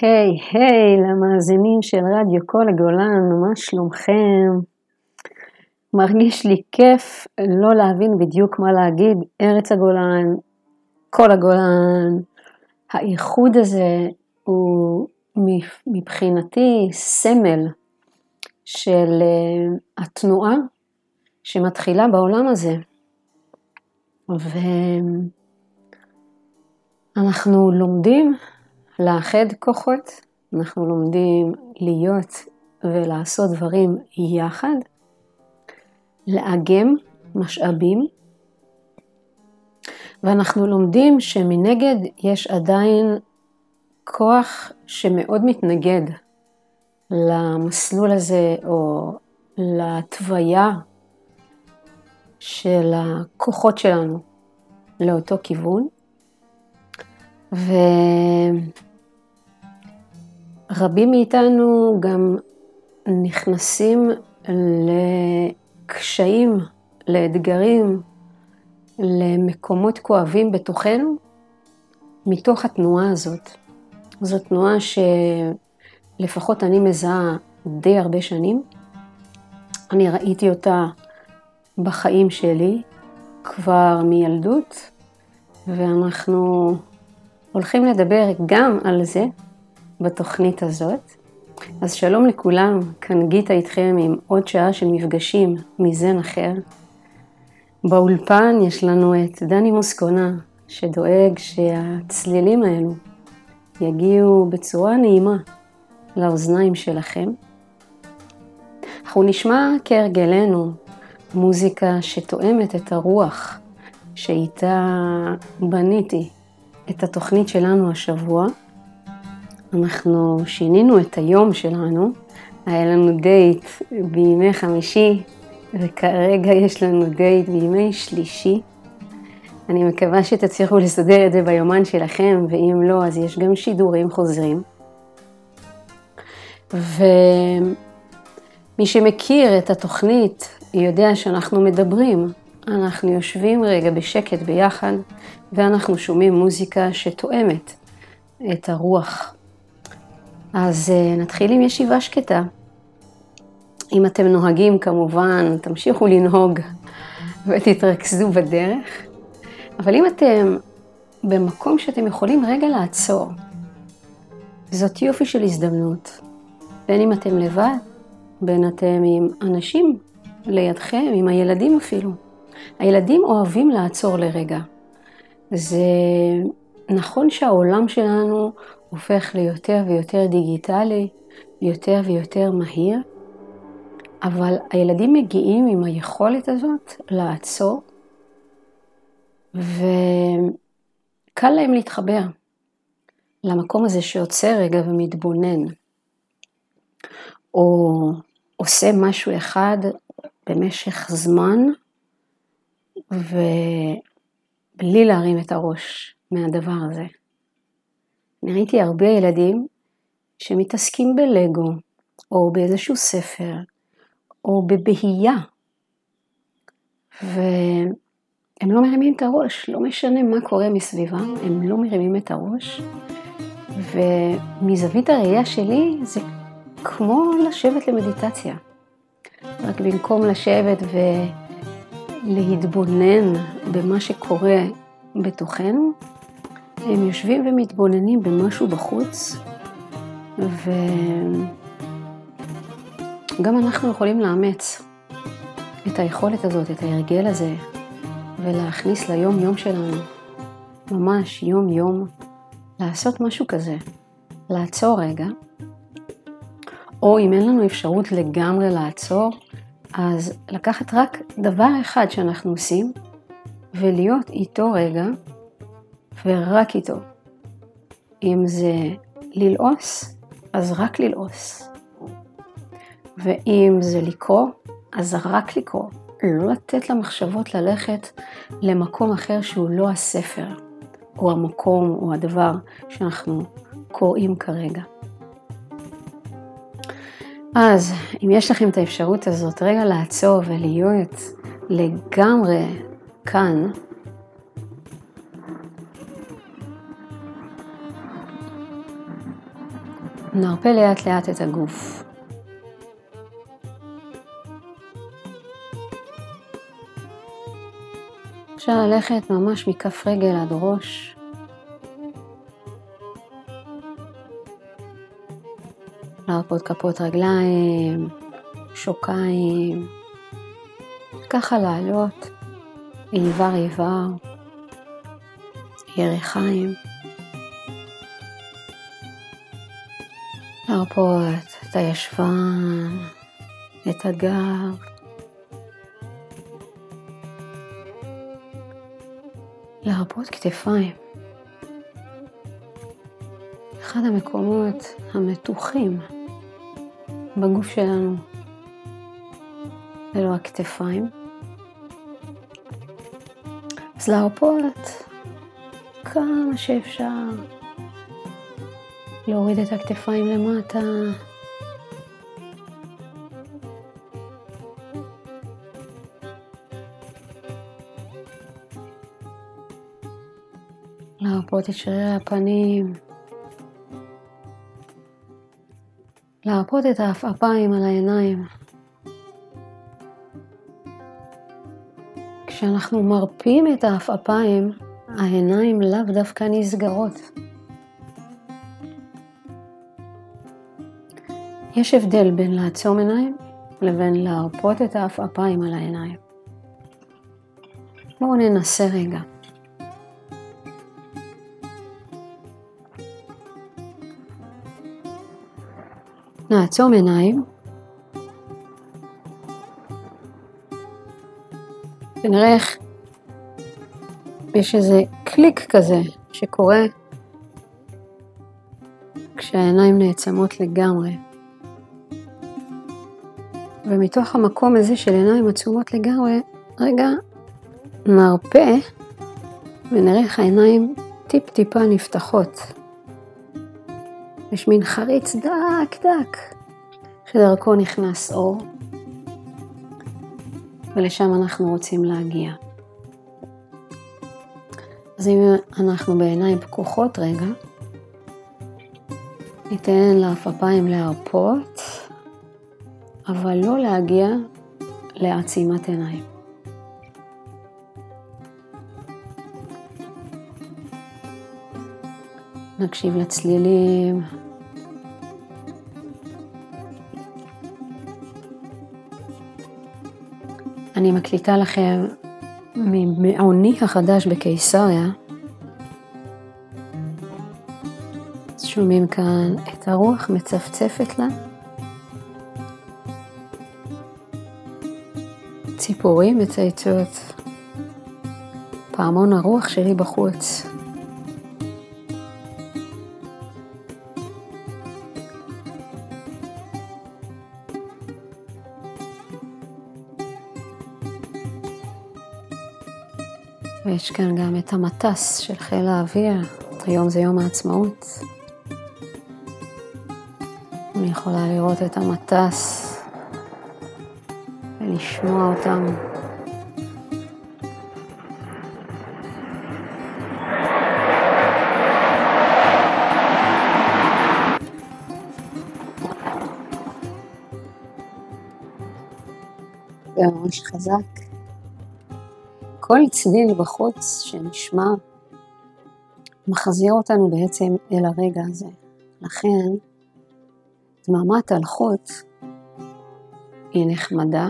היי, היי, למאזינים של רדיו כל הגולן, מה שלומכם? מרגיש לי כיף לא להבין בדיוק מה להגיד, ארץ הגולן, כל הגולן. האיחוד הזה הוא מבחינתי סמל של אה, התנועה שמתחילה בעולם הזה. ואנחנו לומדים לאחד כוחות, אנחנו לומדים להיות ולעשות דברים יחד, לאגם משאבים, ואנחנו לומדים שמנגד יש עדיין כוח שמאוד מתנגד למסלול הזה או להתוויה של הכוחות שלנו לאותו כיוון. ורבים מאיתנו גם נכנסים לקשיים, לאתגרים, למקומות כואבים בתוכנו, מתוך התנועה הזאת. זו תנועה שלפחות אני מזהה די הרבה שנים. אני ראיתי אותה בחיים שלי כבר מילדות, ואנחנו הולכים לדבר גם על זה בתוכנית הזאת. אז שלום לכולם, כאן גיטה איתכם עם עוד שעה של מפגשים מזן אחר. באולפן יש לנו את דני מוסקונה, שדואג שהצלילים האלו יגיעו בצורה נעימה לאוזניים שלכם. אנחנו נשמע כהרגלנו מוזיקה שתואמת את הרוח שאיתה בניתי את התוכנית שלנו השבוע. אנחנו שינינו את היום שלנו, היה לנו דייט בימי חמישי, וכרגע יש לנו דייט בימי שלישי. אני מקווה שתצליחו לסדר את זה ביומן שלכם, ואם לא, אז יש גם שידורים חוזרים. ומי שמכיר את התוכנית יודע שאנחנו מדברים, אנחנו יושבים רגע בשקט ביחד, ואנחנו שומעים מוזיקה שתואמת את הרוח. אז אה, נתחיל עם ישיבה שקטה. אם אתם נוהגים כמובן, תמשיכו לנהוג ותתרכזו בדרך. אבל אם אתם במקום שאתם יכולים רגע לעצור, זאת יופי של הזדמנות. בין אם אתם לבד, בין אתם עם אנשים לידכם, עם הילדים אפילו. הילדים אוהבים לעצור לרגע. זה נכון שהעולם שלנו הופך ליותר ויותר דיגיטלי, יותר ויותר מהיר, אבל הילדים מגיעים עם היכולת הזאת לעצור, וקל להם להתחבר למקום הזה שעוצר רגע ומתבונן, או עושה משהו אחד במשך זמן, ובלי להרים את הראש מהדבר הזה. אני ראיתי הרבה ילדים שמתעסקים בלגו, או באיזשהו ספר, או בבהייה, והם לא מרימים את הראש, לא משנה מה קורה מסביבם, הם לא מרימים את הראש, ומזווית הראייה שלי זה כמו לשבת למדיטציה. רק במקום לשבת ולהתבונן במה שקורה בתוכנו, הם יושבים ומתבוננים במשהו בחוץ, וגם אנחנו יכולים לאמץ את היכולת הזאת, את ההרגל הזה, ולהכניס ליום-יום שלנו, ממש יום-יום, לעשות משהו כזה, לעצור רגע, או אם אין לנו אפשרות לגמרי לעצור, אז לקחת רק דבר אחד שאנחנו עושים, ולהיות איתו רגע, ורק איתו. אם זה ללעוס, אז רק ללעוס. ואם זה לקרוא, אז רק לקרוא. לא לתת למחשבות ללכת למקום אחר שהוא לא הספר, או המקום, או הדבר שאנחנו קוראים כרגע. אז אם יש לכם את האפשרות הזאת, רגע לעצור ולהיות לגמרי כאן, נרפה לאט לאט את הגוף. אפשר ללכת ממש מכף רגל עד ראש. להרפות כפות רגליים, שוקיים, ככה לעלות איבר איבר, ירחיים. להרפות את הישבן, את הגב. להרפות כתפיים. אחד המקומות המתוחים בגוף שלנו אלו הכתפיים. אז להרפות כמה שאפשר, להוריד את הכתפיים למטה. להרפות את שרירי הפנים. להרפות את העפעפיים על העיניים. כשאנחנו מרפים את העפעפיים, העיניים לאו דווקא נסגרות. יש הבדל בין לעצום עיניים לבין להרפות את העפעפיים על העיניים. בואו ננסה רגע. נעצום עיניים ונראה איך יש איזה קליק כזה שקורה כשהעיניים נעצמות לגמרי. ומתוך המקום הזה של עיניים עצומות לגמרי, רגע נרפה ונראה איך העיניים טיפ טיפה נפתחות. יש מין חריץ דק דק שדרכו נכנס אור. ולשם אנחנו רוצים להגיע. אז אם אנחנו בעיניים פקוחות רגע, ניתן לעפפיים להרפות, אבל לא להגיע לעצימת עיניים. נקשיב לצלילים, אני מקליטה לכם ממעוני החדש בקיסריה. שומעים כאן את הרוח מצפצפת לה. ציפורים מצייצות. פעמון הרוח שלי בחוץ. ויש כאן גם את המטס של חיל האוויר, היום זה יום העצמאות. אני יכולה לראות את המטס ולשמוע אותם. זה ממש חזק. כל צליל בחוץ שנשמע מחזיר אותנו בעצם אל הרגע הזה. לכן, דממת הלכות היא נחמדה,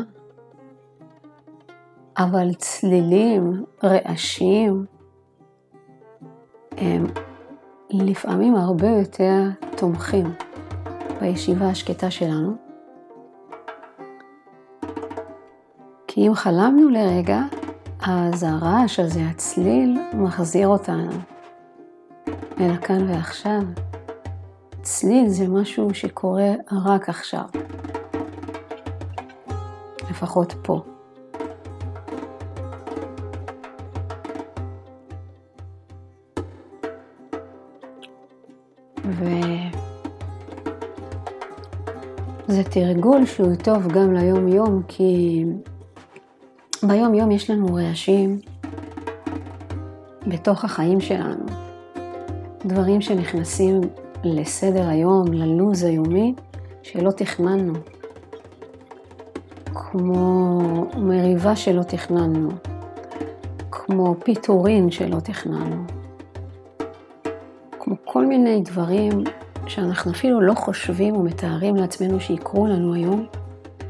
אבל צלילים, רעשים, הם לפעמים הרבה יותר תומכים בישיבה השקטה שלנו. כי אם חלמנו לרגע, אז הרעש הזה, הצליל, מחזיר אותנו אל הכאן ועכשיו. צליל זה משהו שקורה רק עכשיו. לפחות פה. תרגול שהוא טוב גם ליום-יום, כי ביום יום יש לנו רעשים בתוך החיים שלנו, דברים שנכנסים לסדר היום, ללוז היומי, שלא תכננו. כמו מריבה שלא תכננו, כמו פיטורין שלא תכננו, כמו כל מיני דברים שאנחנו אפילו לא חושבים או מתארים לעצמנו שיקרו לנו היום,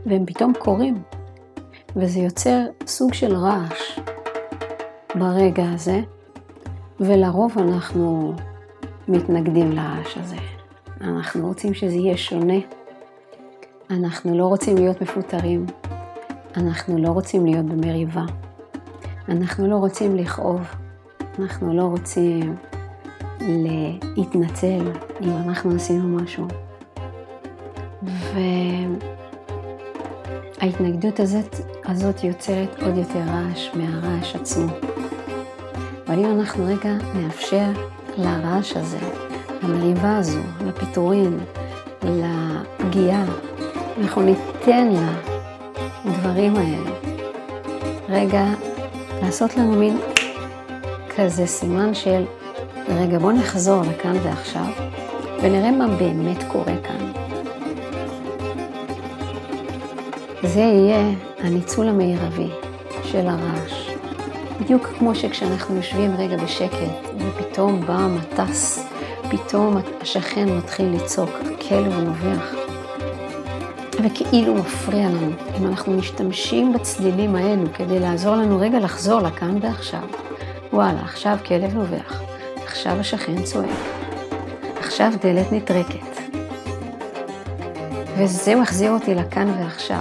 והם פתאום קורים. וזה יוצר סוג של רעש ברגע הזה, ולרוב אנחנו מתנגדים לרעש הזה. אנחנו רוצים שזה יהיה שונה. אנחנו לא רוצים להיות מפוטרים. אנחנו לא רוצים להיות במריבה. אנחנו לא רוצים לכאוב. אנחנו לא רוצים להתנצל אם אנחנו עשינו משהו. וההתנגדות הזאת, הזאת יוצרת עוד יותר רעש מהרעש עצמו. אבל אם אנחנו רגע נאפשר לרעש הזה, למריבה הזו, לפיטורין, לפגיעה, אנחנו ניתן לה הדברים האלה, רגע לעשות לנו מין כזה סימן של רגע, בוא נחזור לכאן ועכשיו, ונראה מה באמת קורה כאן. זה יהיה הניצול המערבי של הרעש. בדיוק כמו שכשאנחנו יושבים רגע בשקט, ופתאום בא המטס, פתאום השכן מתחיל לצעוק, הכלב נובח, וכאילו מפריע לנו. אם אנחנו משתמשים בצלילים האלו כדי לעזור לנו רגע לחזור לכאן ועכשיו, וואלה, עכשיו כלב נובח. עכשיו השכן צועק. עכשיו דלת נטרקת. וזה מחזיר אותי לכאן ועכשיו.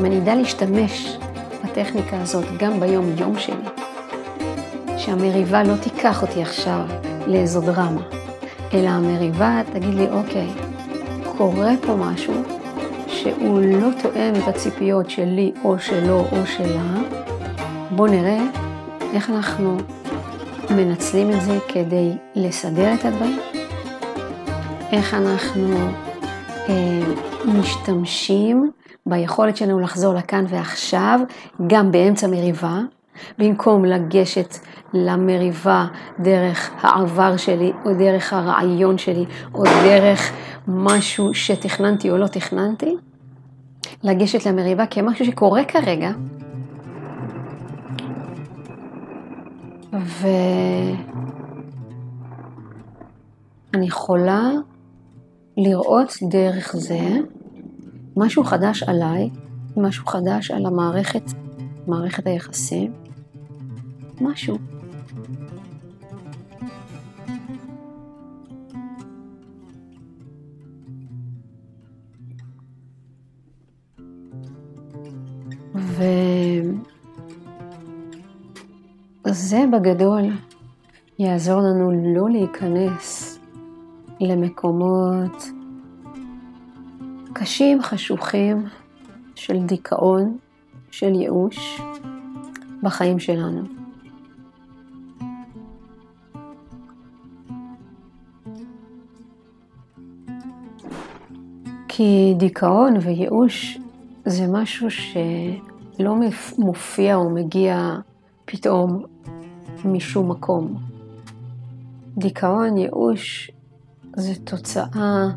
אם אני אדע להשתמש בטכניקה הזאת גם ביום-יום שלי, שהמריבה לא תיקח אותי עכשיו לאיזו דרמה, אלא המריבה תגיד לי, אוקיי, קורה פה משהו שהוא לא תואם את הציפיות שלי או שלו או שלה, בואו נראה איך אנחנו מנצלים את זה כדי לסדר את הדברים, איך אנחנו אה, משתמשים ביכולת שלנו לחזור לכאן ועכשיו, גם באמצע מריבה, במקום לגשת למריבה דרך העבר שלי, או דרך הרעיון שלי, או דרך משהו שתכננתי או לא תכננתי, לגשת למריבה כמשהו שקורה כרגע, ואני יכולה לראות דרך זה משהו חדש עליי, משהו חדש על המערכת, מערכת היחסים, משהו. זה בגדול יעזור לנו לא להיכנס למקומות קשים, חשוכים, של דיכאון, של ייאוש בחיים שלנו. כי דיכאון וייאוש זה משהו שלא מופיע או מגיע פתאום משום מקום. דיכאון, ייאוש, זה תוצאה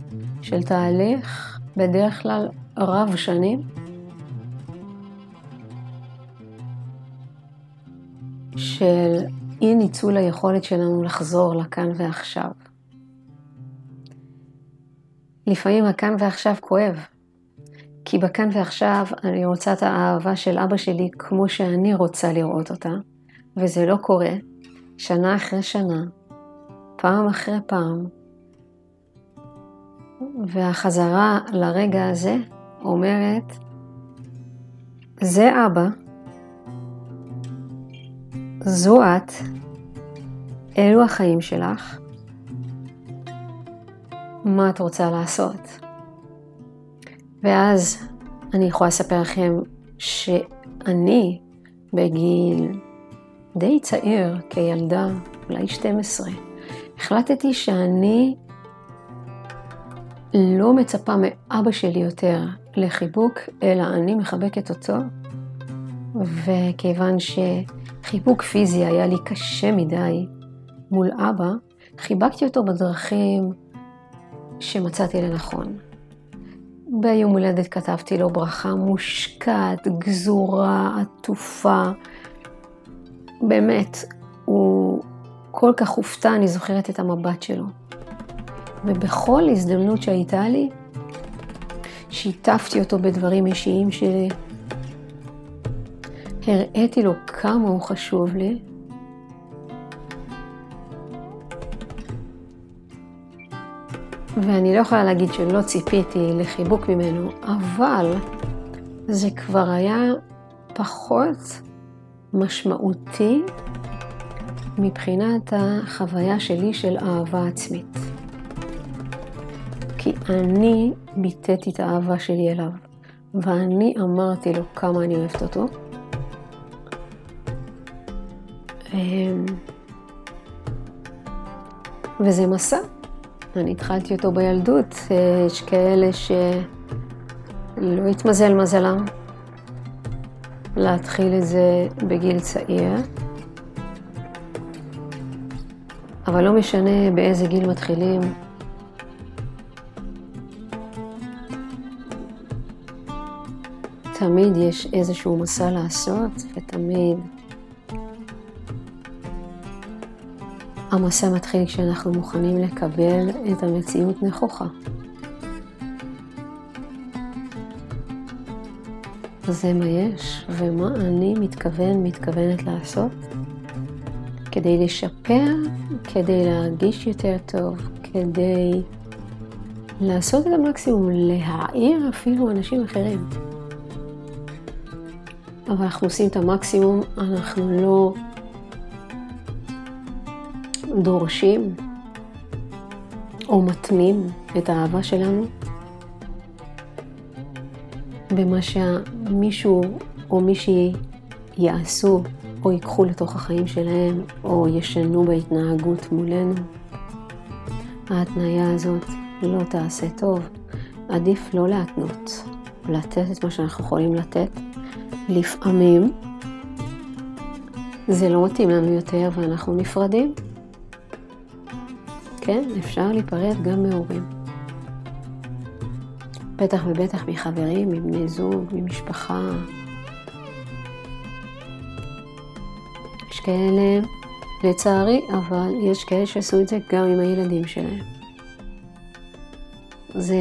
של תהליך בדרך כלל רב שנים. של אי ניצול היכולת שלנו לחזור לכאן ועכשיו. לפעמים הכאן ועכשיו כואב, כי בכאן ועכשיו אני רוצה את האהבה של אבא שלי כמו שאני רוצה לראות אותה, וזה לא קורה, שנה אחרי שנה, פעם אחרי פעם, והחזרה לרגע הזה אומרת, זה אבא, זו את, אלו החיים שלך, מה את רוצה לעשות? ואז אני יכולה לספר לכם שאני בגיל די צעיר, כילדה, אולי 12, החלטתי שאני לא מצפה מאבא שלי יותר לחיבוק, אלא אני מחבקת אותו, וכיוון שחיבוק פיזי היה לי קשה מדי מול אבא, חיבקתי אותו בדרכים שמצאתי לנכון. ביום הולדת כתבתי לו ברכה מושקעת, גזורה, עטופה. באמת, הוא כל כך הופתע, אני זוכרת את המבט שלו. ובכל הזדמנות שהייתה לי, שיתפתי אותו בדברים אישיים שלי. הראיתי לו כמה הוא חשוב לי. ואני לא יכולה להגיד שלא ציפיתי לחיבוק ממנו, אבל זה כבר היה פחות משמעותי מבחינת החוויה שלי של אהבה עצמית. כי אני ביטאתי את האהבה שלי אליו, ואני אמרתי לו כמה אני אוהבת אותו. אמ, וזה מסע. אני התחלתי אותו בילדות, יש כאלה שלא התמזל מזלם להתחיל את זה בגיל צעיר. אבל לא משנה באיזה גיל מתחילים, תמיד יש איזשהו מסע לעשות, ותמיד המסע מתחיל כשאנחנו מוכנים לקבל את המציאות נכוחה. זה מה יש, ומה אני מתכוון, מתכוונת לעשות כדי לשפר, כדי להרגיש יותר טוב, כדי לעשות את המקסימום, להעיר אפילו אנשים אחרים. אבל אנחנו עושים את המקסימום, אנחנו לא דורשים או מתנים את האהבה שלנו במה שמישהו או מישהי יעשו או ייקחו לתוך החיים שלהם או ישנו בהתנהגות מולנו. ההתניה הזאת לא תעשה טוב. עדיף לא להתנות, לתת את מה שאנחנו יכולים לתת. לפעמים זה לא מתאים לנו יותר ואנחנו נפרדים. כן, אפשר להיפרד גם מהורים. בטח ובטח מחברים, מבני זוג, ממשפחה. יש כאלה, לצערי, אבל יש כאלה שעשו את זה גם עם הילדים שלהם. זה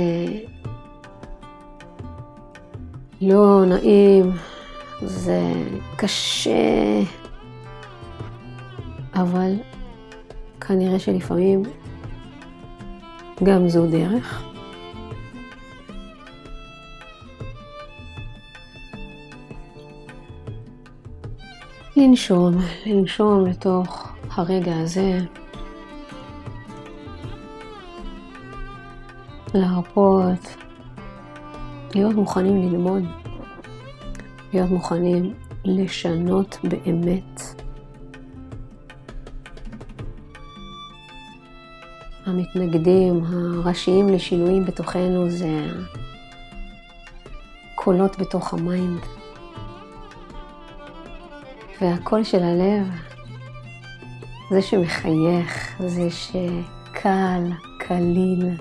לא נעים, זה קשה, אבל כנראה שלפעמים גם זו דרך. לנשום, לנשום לתוך הרגע הזה, להרפות, להיות מוכנים ללמוד, להיות מוכנים לשנות באמת. המתנגדים הראשיים לשינויים בתוכנו זה קולות בתוך ה mind. והקול של הלב, זה שמחייך, זה שקל, קליל.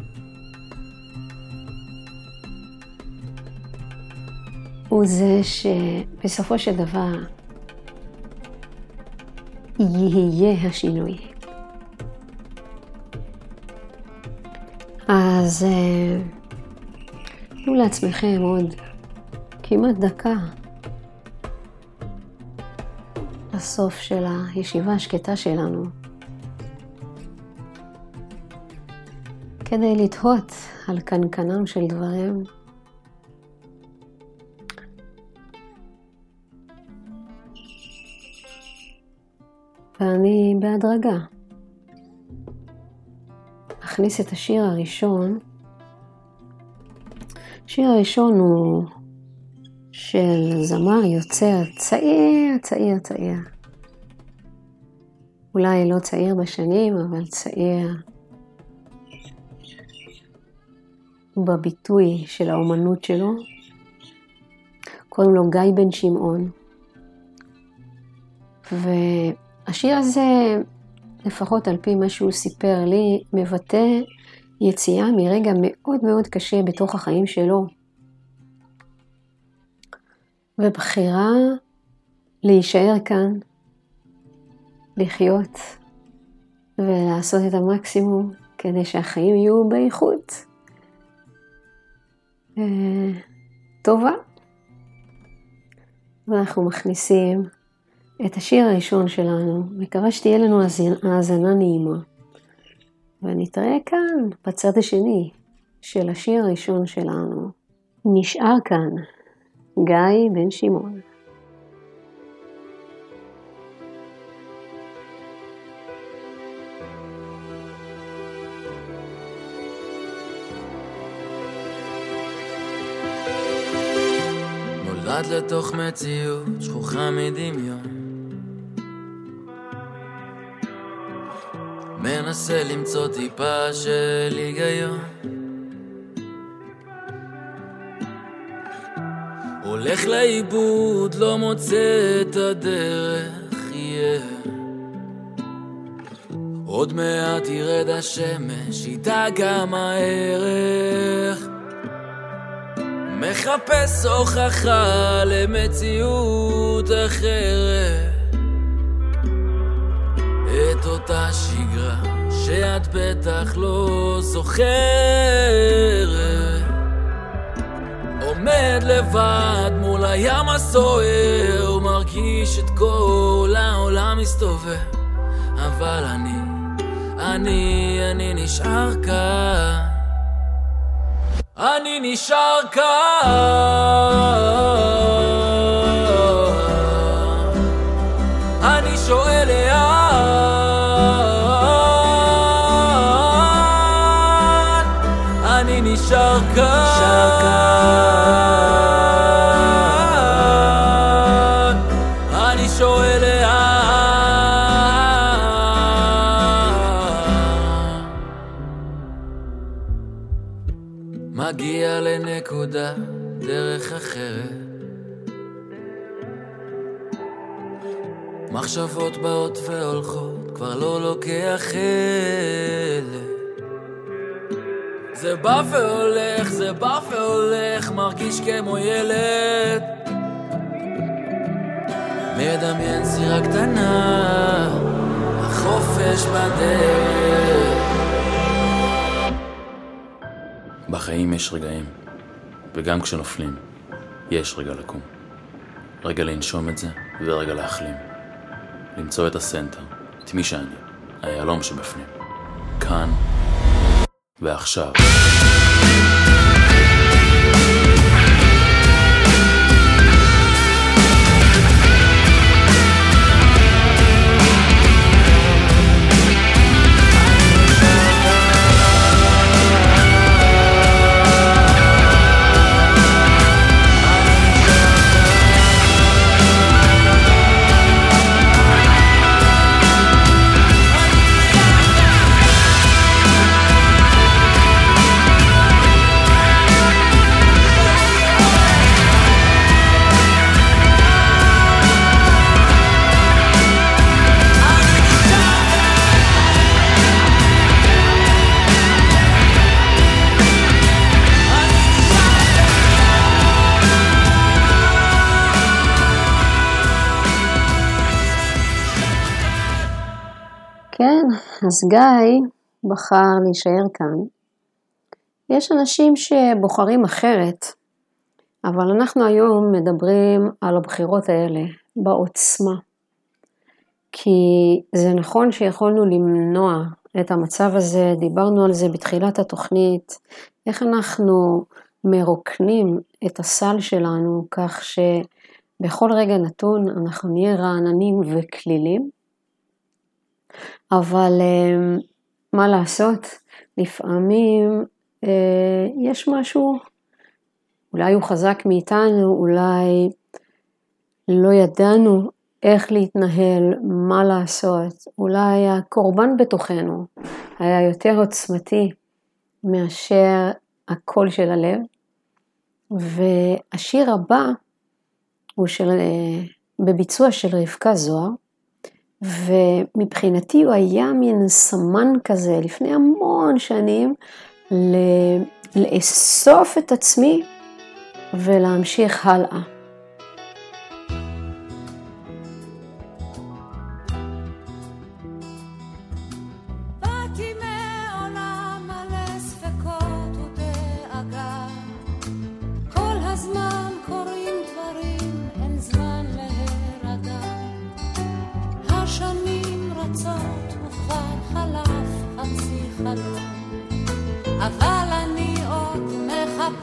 הוא זה שבסופו של דבר יהיה השינוי. אז אה, תנו לעצמכם עוד כמעט דקה לסוף של הישיבה השקטה שלנו, כדי לתהות על קנקנם של דברים. ואני בהדרגה אכניס את השיר הראשון. השיר הראשון הוא של זמר יוצר צעיר, צעיר, צעיר. אולי לא צעיר בשנים, אבל צעיר בביטוי של האומנות שלו. קוראים לו גיא בן שמעון. והשיר הזה לפחות על פי מה שהוא סיפר לי, מבטא יציאה מרגע מאוד מאוד קשה בתוך החיים שלו, ובחירה להישאר כאן, לחיות ולעשות את המקסימום כדי שהחיים יהיו באיכות אה, טובה. ואנחנו מכניסים את השיר הראשון שלנו, מקווה שתהיה לנו האזנה נעימה. ונתראה כאן, בצד השני של השיר הראשון שלנו. נשאר כאן גיא בן שמעון. נולד לתוך מציאות שכוחה מדמיון מנסה למצוא טיפה של היגיון הולך לאיבוד, לא מוצא את הדרך, yeah. עוד מעט ירד השמש, איתה גם הערך. מחפש הוכחה למציאות אחרת. את אותה שגרה שאת בטח לא זוכרת. עומד לבד מול הים הסוער, מרגיש את כל העולם מסתובב, אבל אני, אני, אני נשאר כאן. אני נשאר כאן. מחשבות באות והולכות, כבר לא לוקח חלק. זה בא והולך, זה בא והולך, מרגיש כמו ילד. מדמיין סירה קטנה, החופש בדרך. בחיים יש רגעים, וגם כשנופלים, יש רגע לקום. רגע לנשום את זה, ורגע להחלים. למצוא את הסנטר, את מי שאני, היהלום שבפנים. כאן ועכשיו. אז גיא בחר להישאר כאן. יש אנשים שבוחרים אחרת, אבל אנחנו היום מדברים על הבחירות האלה בעוצמה. כי זה נכון שיכולנו למנוע את המצב הזה, דיברנו על זה בתחילת התוכנית, איך אנחנו מרוקנים את הסל שלנו כך שבכל רגע נתון אנחנו נהיה רעננים וכלילים. אבל אה, מה לעשות, לפעמים אה, יש משהו, אולי הוא חזק מאיתנו, אולי לא ידענו איך להתנהל, מה לעשות, אולי הקורבן בתוכנו היה יותר עוצמתי מאשר הקול של הלב. והשיר הבא הוא של, אה, בביצוע של רבקה זוהר, ומבחינתי הוא היה מין סמן כזה לפני המון שנים, לאסוף את עצמי ולהמשיך הלאה.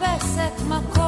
ולפעמים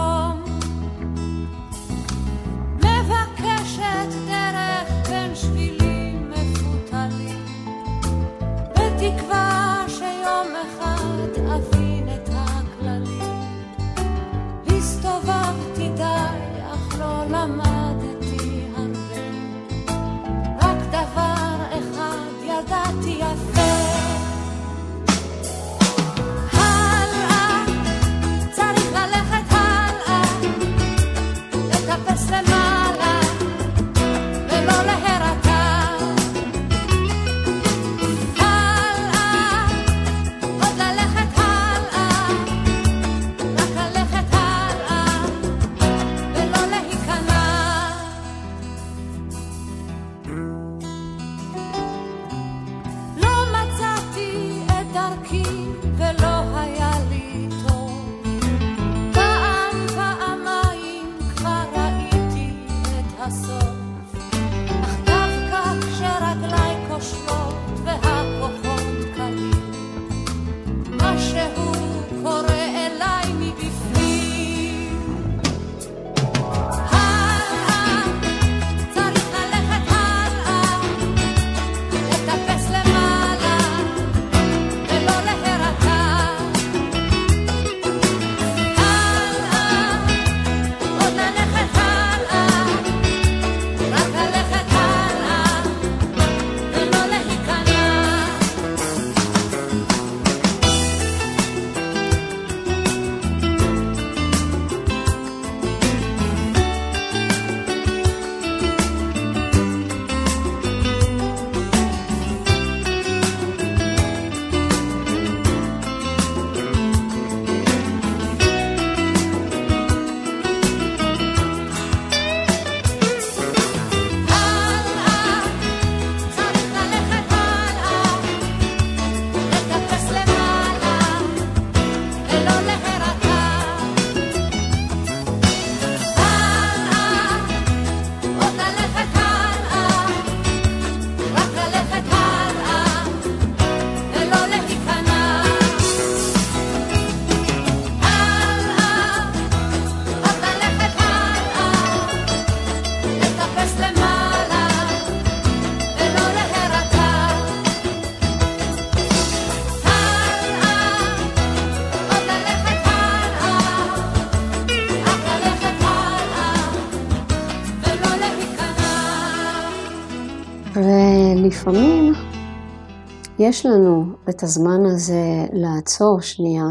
יש לנו את הזמן הזה לעצור שנייה,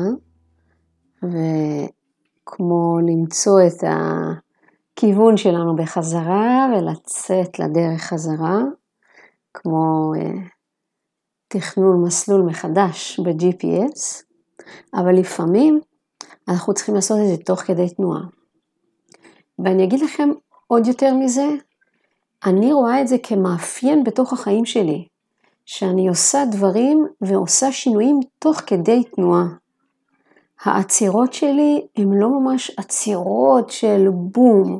וכמו למצוא את הכיוון שלנו בחזרה ולצאת לדרך חזרה, כמו אה, תכנון מסלול מחדש ב-GPS, אבל לפעמים אנחנו צריכים לעשות את זה תוך כדי תנועה. ואני אגיד לכם עוד יותר מזה, אני רואה את זה כמאפיין בתוך החיים שלי, שאני עושה דברים ועושה שינויים תוך כדי תנועה. העצירות שלי הן לא ממש עצירות של בום,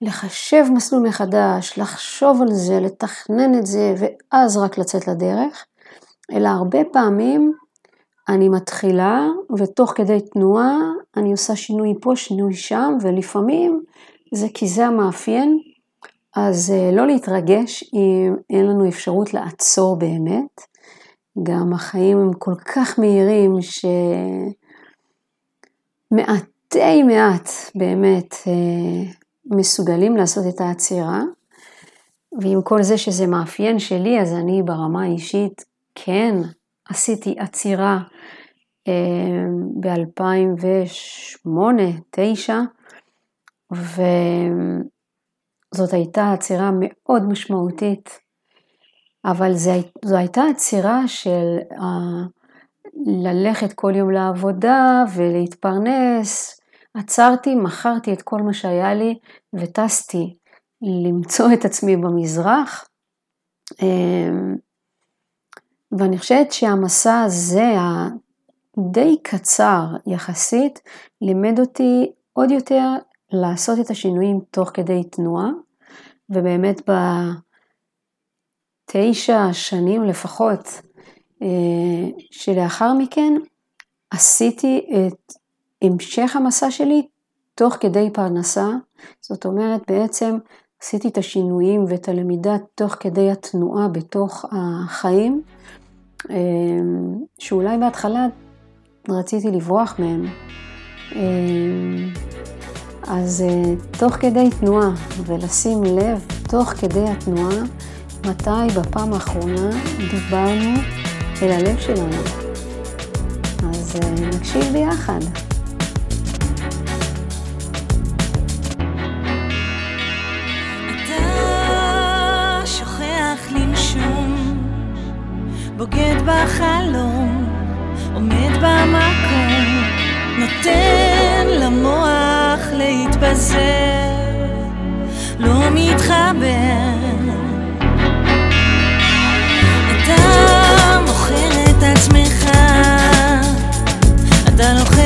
לחשב מסלול מחדש, לחשוב על זה, לתכנן את זה ואז רק לצאת לדרך, אלא הרבה פעמים אני מתחילה ותוך כדי תנועה אני עושה שינוי פה, שינוי שם, ולפעמים זה כי זה המאפיין אז אה, לא להתרגש אם אין לנו אפשרות לעצור באמת. גם החיים הם כל כך מהירים שמעטי מעט באמת אה, מסוגלים לעשות את העצירה. ועם כל זה שזה מאפיין שלי, אז אני ברמה האישית כן עשיתי עצירה אה, ב-2008-2009, ו... זאת הייתה עצירה מאוד משמעותית, אבל זה, זו הייתה עצירה של uh, ללכת כל יום לעבודה ולהתפרנס. עצרתי, מכרתי את כל מה שהיה לי וטסתי למצוא את עצמי במזרח. אמ, ואני חושבת שהמסע הזה, הדי קצר יחסית, לימד אותי עוד יותר לעשות את השינויים תוך כדי תנועה, ובאמת בתשע שנים לפחות אה, שלאחר מכן עשיתי את המשך המסע שלי תוך כדי פרנסה, זאת אומרת בעצם עשיתי את השינויים ואת הלמידה תוך כדי התנועה בתוך החיים, אה, שאולי בהתחלה רציתי לברוח מהם. אה, אז תוך כדי תנועה ולשים לב תוך כדי התנועה מתי בפעם האחרונה דיברנו אל הלב שלנו. אז נקשיב ביחד. בוגד בחלום, עומד במקום, נותן למוח להתפזר, לא מתחבר. אתה מוכר את עצמך, אתה לוחץ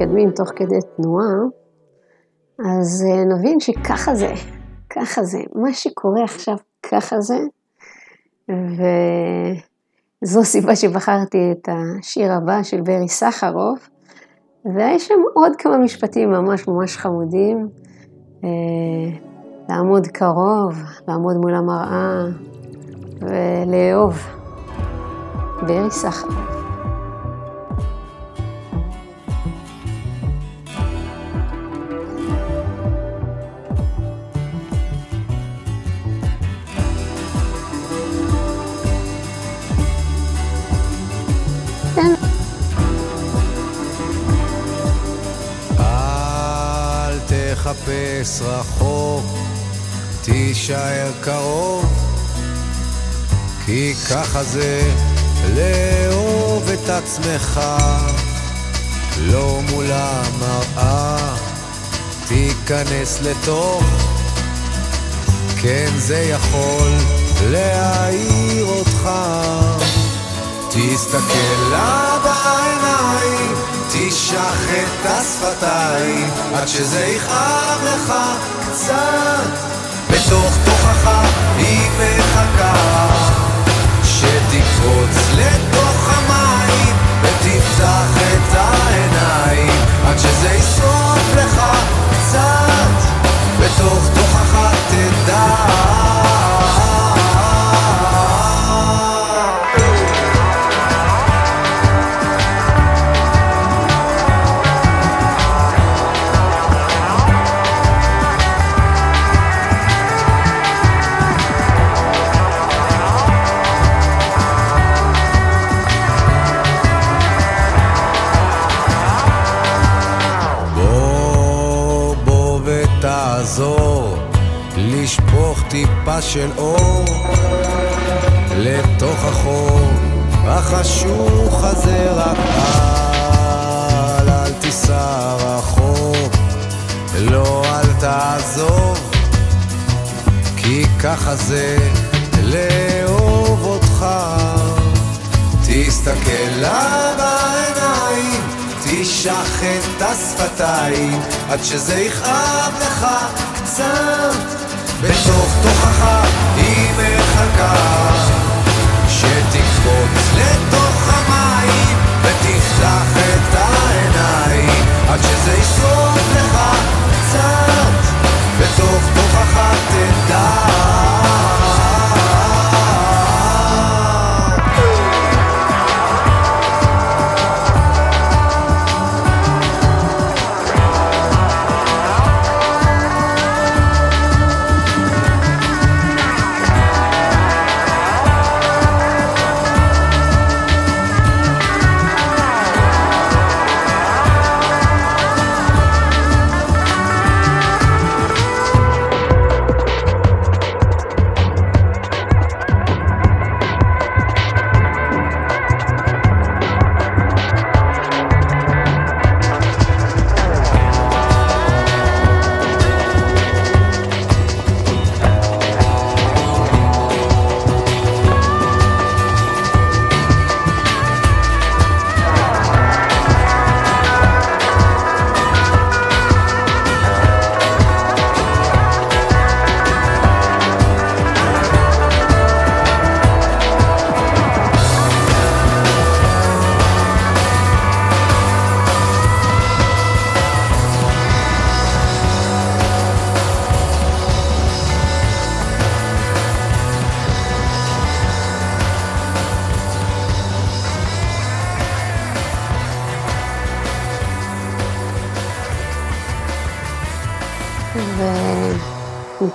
מתקדמים תוך כדי תנועה, אז אה, נבין שככה זה, ככה זה, מה שקורה עכשיו ככה זה, זו הסיבה שבחרתי את השיר הבא של ברי סחרוף, ויש שם עוד כמה משפטים ממש ממש חמודים. אה, לעמוד קרוב, לעמוד מול המראה ולאהוב. ברי סחרוף. אל תחפש רחוק, תישאר קרוב, כי ככה זה לאהוב את עצמך, לא מול המראה, תיכנס לתוך, כן זה יכול להעיר אותך. תסתכל לה בעיניים, תשח את השפתיים, עד שזה יכאב לך קצת. בתוך תוכך היא מחכה, שתקרוץ לתוך המים, ותפתח את העיניים, עד שזה ישרוף לך קצת. בתוך תוכך טיפה של אור לתוך החור החשוך הזה רק אל, אל תיסע רחוק לא אל תעזוב כי ככה זה לאהוב אותך תסתכל לה בעיניים, תשח את השפתיים, עד שזה יכאב לך קצת. בתוך תוכך היא מחכה, שתקפוץ לתוך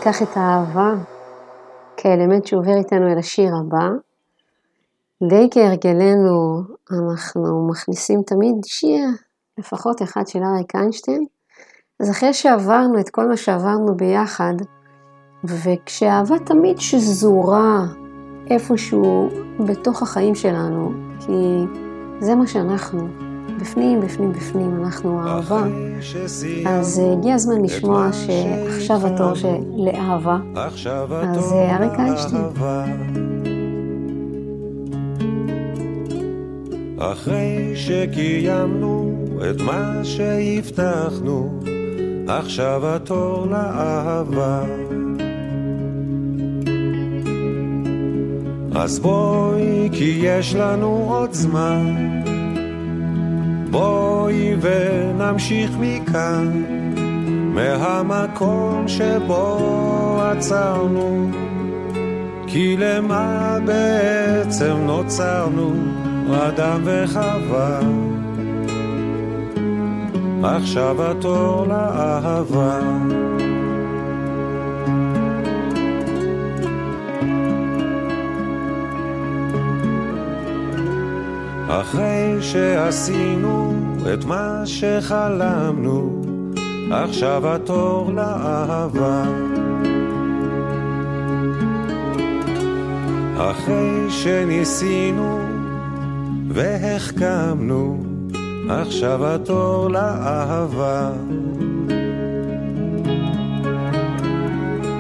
וניקח את האהבה כאלמנט שעובר איתנו אל השיר הבא. די כהרגלנו, אנחנו מכניסים תמיד שיר, לפחות אחד של אריק איינשטיין. אז אחרי שעברנו את כל מה שעברנו ביחד, וכשאהבה תמיד שזורה איפשהו בתוך החיים שלנו, כי זה מה שאנחנו, בפנים, בפנים, בפנים, אנחנו אהבה. אז אה, הגיע הזמן לשמוע שעכשיו התור של לאהבה. אז אה, אריק איינשטיין. אחרי שקיימנו את מה שהבטחנו, עכשיו התור לאהבה. אז בואי, כי יש לנו עוד זמן. בואי ונמשיך מכאן, מהמקום שבו עצרנו. כי למה בעצם נוצרנו, אדם וחווה? עכשיו התור לאהבה. אחרי שעשינו את מה שחלמנו, עכשיו התור לאהבה. אחרי שניסינו והחכמנו, עכשיו התור לאהבה.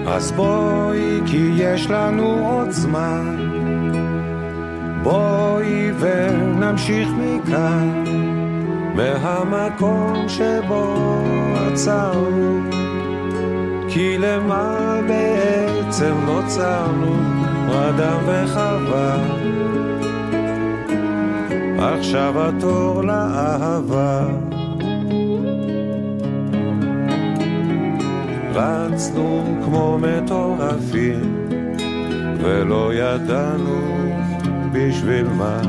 אז בואי, כי יש לנו עוד זמן. בואי ונמשיך מכאן, מהמקום שבו עצרנו. כי למה בעצם נוצרנו, אדם וחווה? עכשיו התור לאהבה. רצנו כמו מטורפים, ולא ידענו בשביל מה.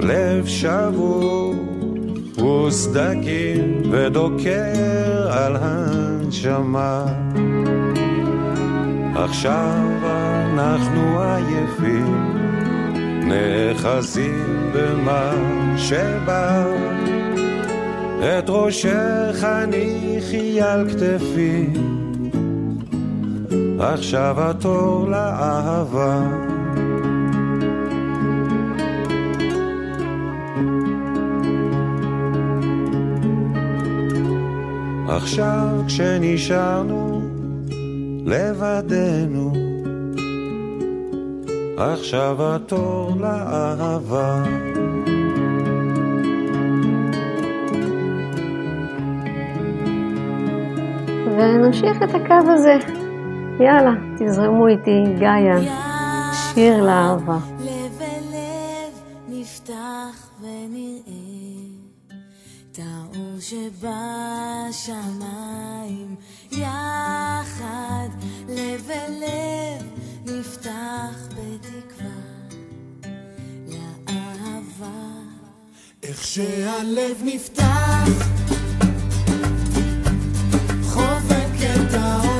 לב שבור וסדקים ודוקר על הנשמה. עכשיו אנחנו עייפים, נאחזים במה שבא. את ראשך הניחי על כתפי, עכשיו התור לאהבה. עכשיו כשנשארנו לבדנו, עכשיו התור לאהבה. ונמשיך את הקו הזה. יאללה, תזרמו איתי, גאיה, שיר לאהבה. שבשמיים יחד לב אל לב נפתח בתקווה לאהבה. איך שהלב נפתח חובק את העולם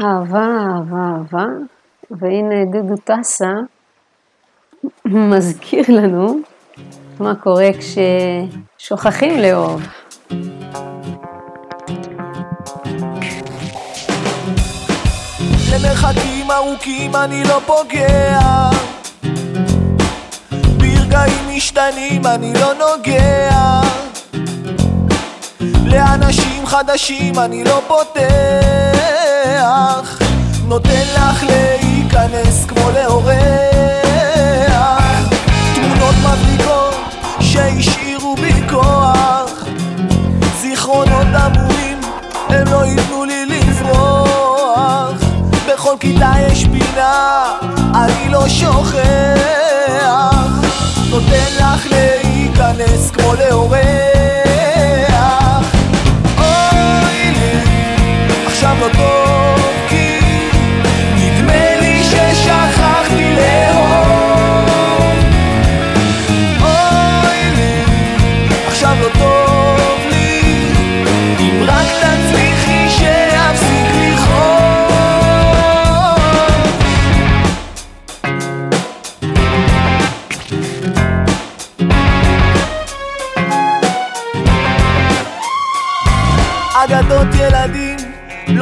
אהבה, אהבה, אהבה, והנה דודו טסה מזכיר לנו מה קורה כששוכחים לאהוב. למרחקים ארוכים אני לא פוגע. ברגעים משתנים אני לא נוגע. לאנשים חדשים אני לא פותח נותן לך להיכנס כמו לאורח. תמונות מבריקות שהשאירו בי כוח. זיכרונות אמורים הם לא ייתנו לי לברוח. בכל כיתה יש פינה אני לא שוכח. נותן לך להיכנס כמו לאורח. אוי לי עכשיו לא טוב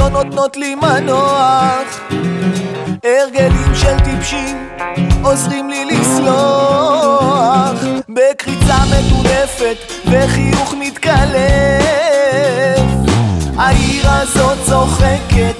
לא נותנות לי מנוח. הרגלים של טיפשים עוזרים לי לסלוח. בקריצה מטונפת וחיוך מתקלף. העיר הזאת צוחקת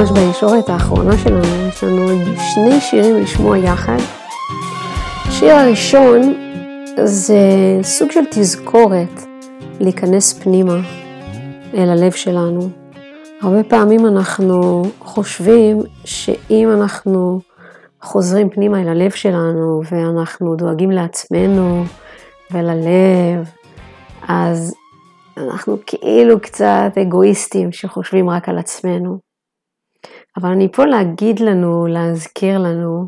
ממש בישורת האחרונה שלנו, יש לנו עוד שני שירים לשמוע יחד. השיר הראשון זה סוג של תזכורת להיכנס פנימה אל הלב שלנו. הרבה פעמים אנחנו חושבים שאם אנחנו חוזרים פנימה אל הלב שלנו ואנחנו דואגים לעצמנו וללב, אז אנחנו כאילו קצת אגואיסטים שחושבים רק על עצמנו. אבל אני פה להגיד לנו, להזכיר לנו,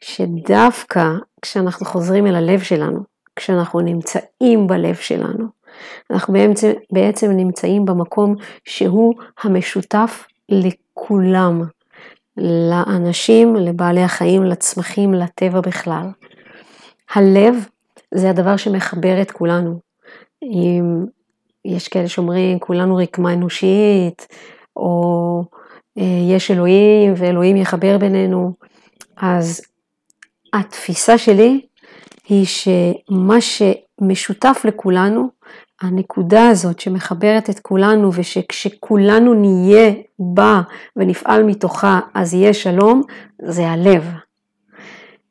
שדווקא כשאנחנו חוזרים אל הלב שלנו, כשאנחנו נמצאים בלב שלנו, אנחנו בעצם, בעצם נמצאים במקום שהוא המשותף לכולם, לאנשים, לבעלי החיים, לצמחים, לטבע בכלל. הלב זה הדבר שמחבר את כולנו. אם יש כאלה שאומרים כולנו רקמה אנושית, או יש אלוהים ואלוהים יחבר בינינו, אז התפיסה שלי היא שמה שמשותף לכולנו, הנקודה הזאת שמחברת את כולנו ושכשכולנו נהיה בה ונפעל מתוכה אז יהיה שלום, זה הלב.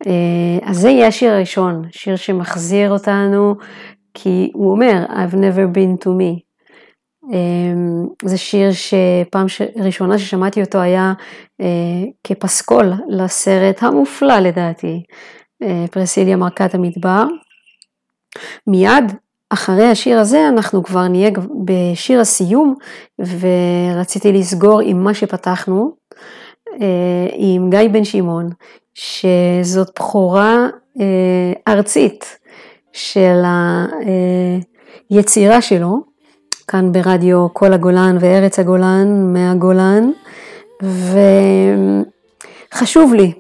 אה, אז זה יהיה השיר הראשון, שיר שמחזיר אותנו, כי הוא אומר, I've never been to me. אה, זה שיר שפעם ראשונה ששמעתי אותו היה אה, כפסקול לסרט המופלא לדעתי, פרסיליה מרקת המדבר. מיד אחרי השיר הזה אנחנו כבר נהיה בשיר הסיום ורציתי לסגור עם מה שפתחנו, עם גיא בן שמעון, שזאת בכורה ארצית של היצירה שלו, כאן ברדיו כל הגולן וארץ הגולן מהגולן, וחשוב לי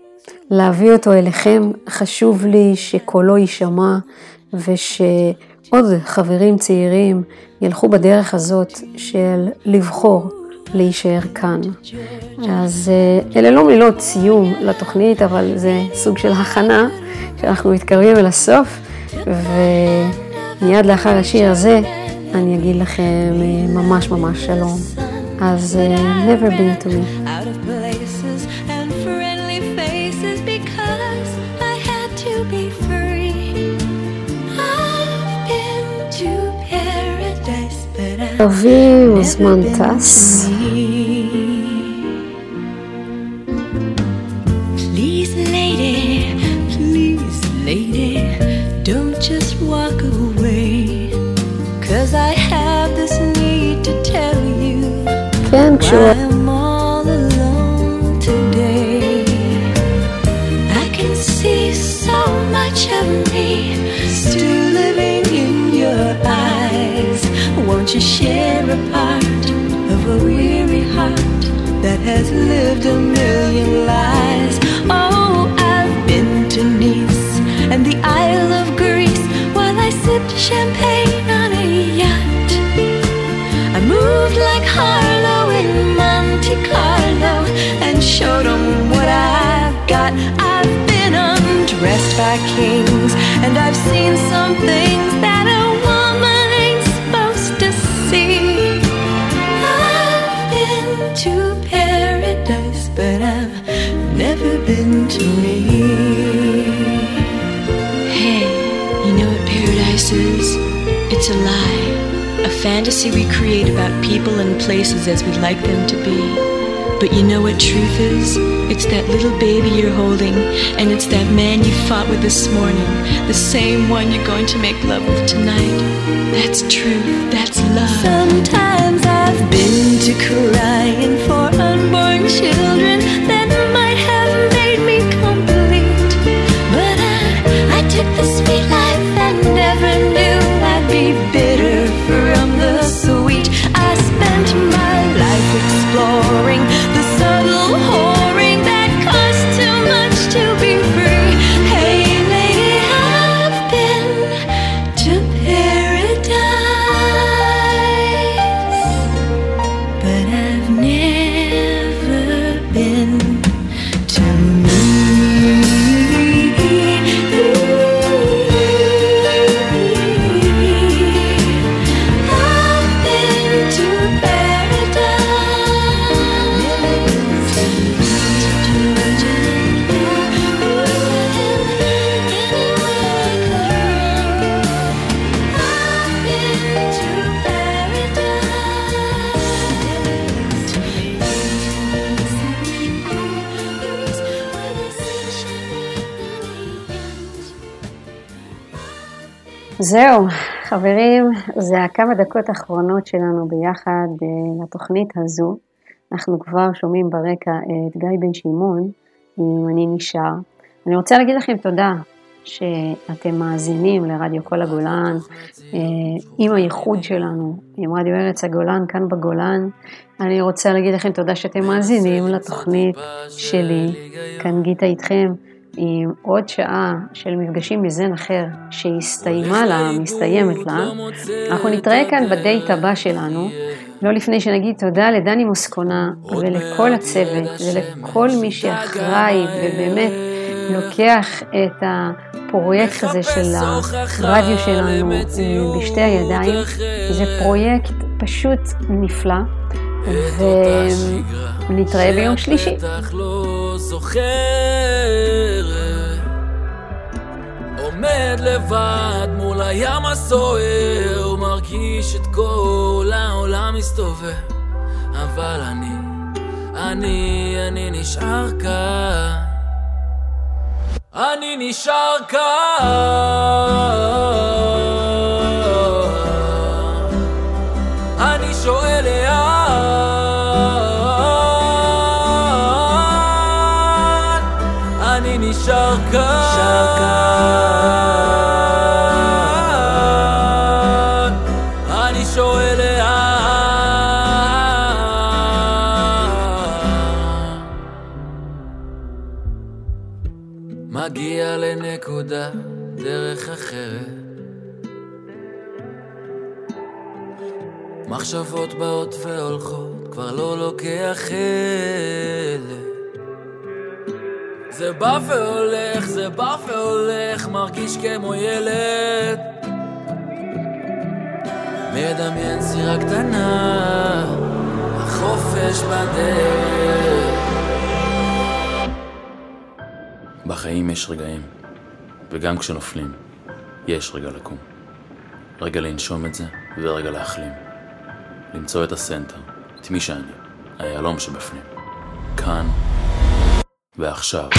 להביא אותו אליכם, חשוב לי שקולו יישמע ושעוד חברים צעירים ילכו בדרך הזאת של לבחור להישאר כאן. אז אה, אלה לא מילות סיום לתוכנית, אבל זה סוג של הכנה, שאנחנו מתקרבים אל הסוף, ומיד לאחר השיר הזה אני אגיד לכם אה, ממש ממש שלום. אז uh, never been to me. Out of places Won't you share a part of a weary heart that has lived a million lives? Oh, I've been to Nice and the Isle of Greece while I sipped champagne on a yacht. I moved like Harlow in Monte Carlo and showed 'em what I've got. I've been undressed by kings and I've seen some things that Hey, you know what paradise is? It's a lie. A fantasy we create about people and places as we'd like them to be. But you know what truth is? It's that little baby you're holding, and it's that man you fought with this morning, the same one you're going to make love with tonight. That's truth. That's love. Sometimes I've been to crying for unborn children חברים, זה הכמה דקות האחרונות שלנו ביחד אה, לתוכנית הזו. אנחנו כבר שומעים ברקע את גיא בן שמעון עם אני נשאר. אני רוצה להגיד לכם תודה שאתם מאזינים לרדיו כל הגולן, אה, עם הייחוד שלנו, עם רדיו ארץ הגולן כאן בגולן. אני רוצה להגיד לכם תודה שאתם מאזינים לתוכנית שלי, כאן גיטה איתכם. עם עוד שעה של מפגשים מזן אחר שהסתיימה לה, מסתיימת לה. אנחנו נתראה כאן בדייט הבא שלנו, לא לפני שנגיד תודה לדני מוסקונה ולכל הצוות ולכל מי שאחראי ובאמת לוקח את הפרויקט הזה של הרדיו שלנו בשתי הידיים, זה פרויקט פשוט נפלא. ונתראה ביום שלישי. עומד לבד מול הים הסוער, מרגיש את כל העולם מסתובב. אבל אני, אני, אני נשאר כאן. אני נשאר כאן. מחשבות באות והולכות, כבר לא לוקח חלק. זה בא והולך, זה בא והולך, מרגיש כמו ילד. מדמיין סירה קטנה, החופש בדרך. בחיים יש רגעים, וגם כשנופלים, יש רגע לקום. רגע לנשום את זה, ורגע להחלים. למצוא את הסנטר, את מי שאני, היהלום שבפנים. כאן ועכשיו.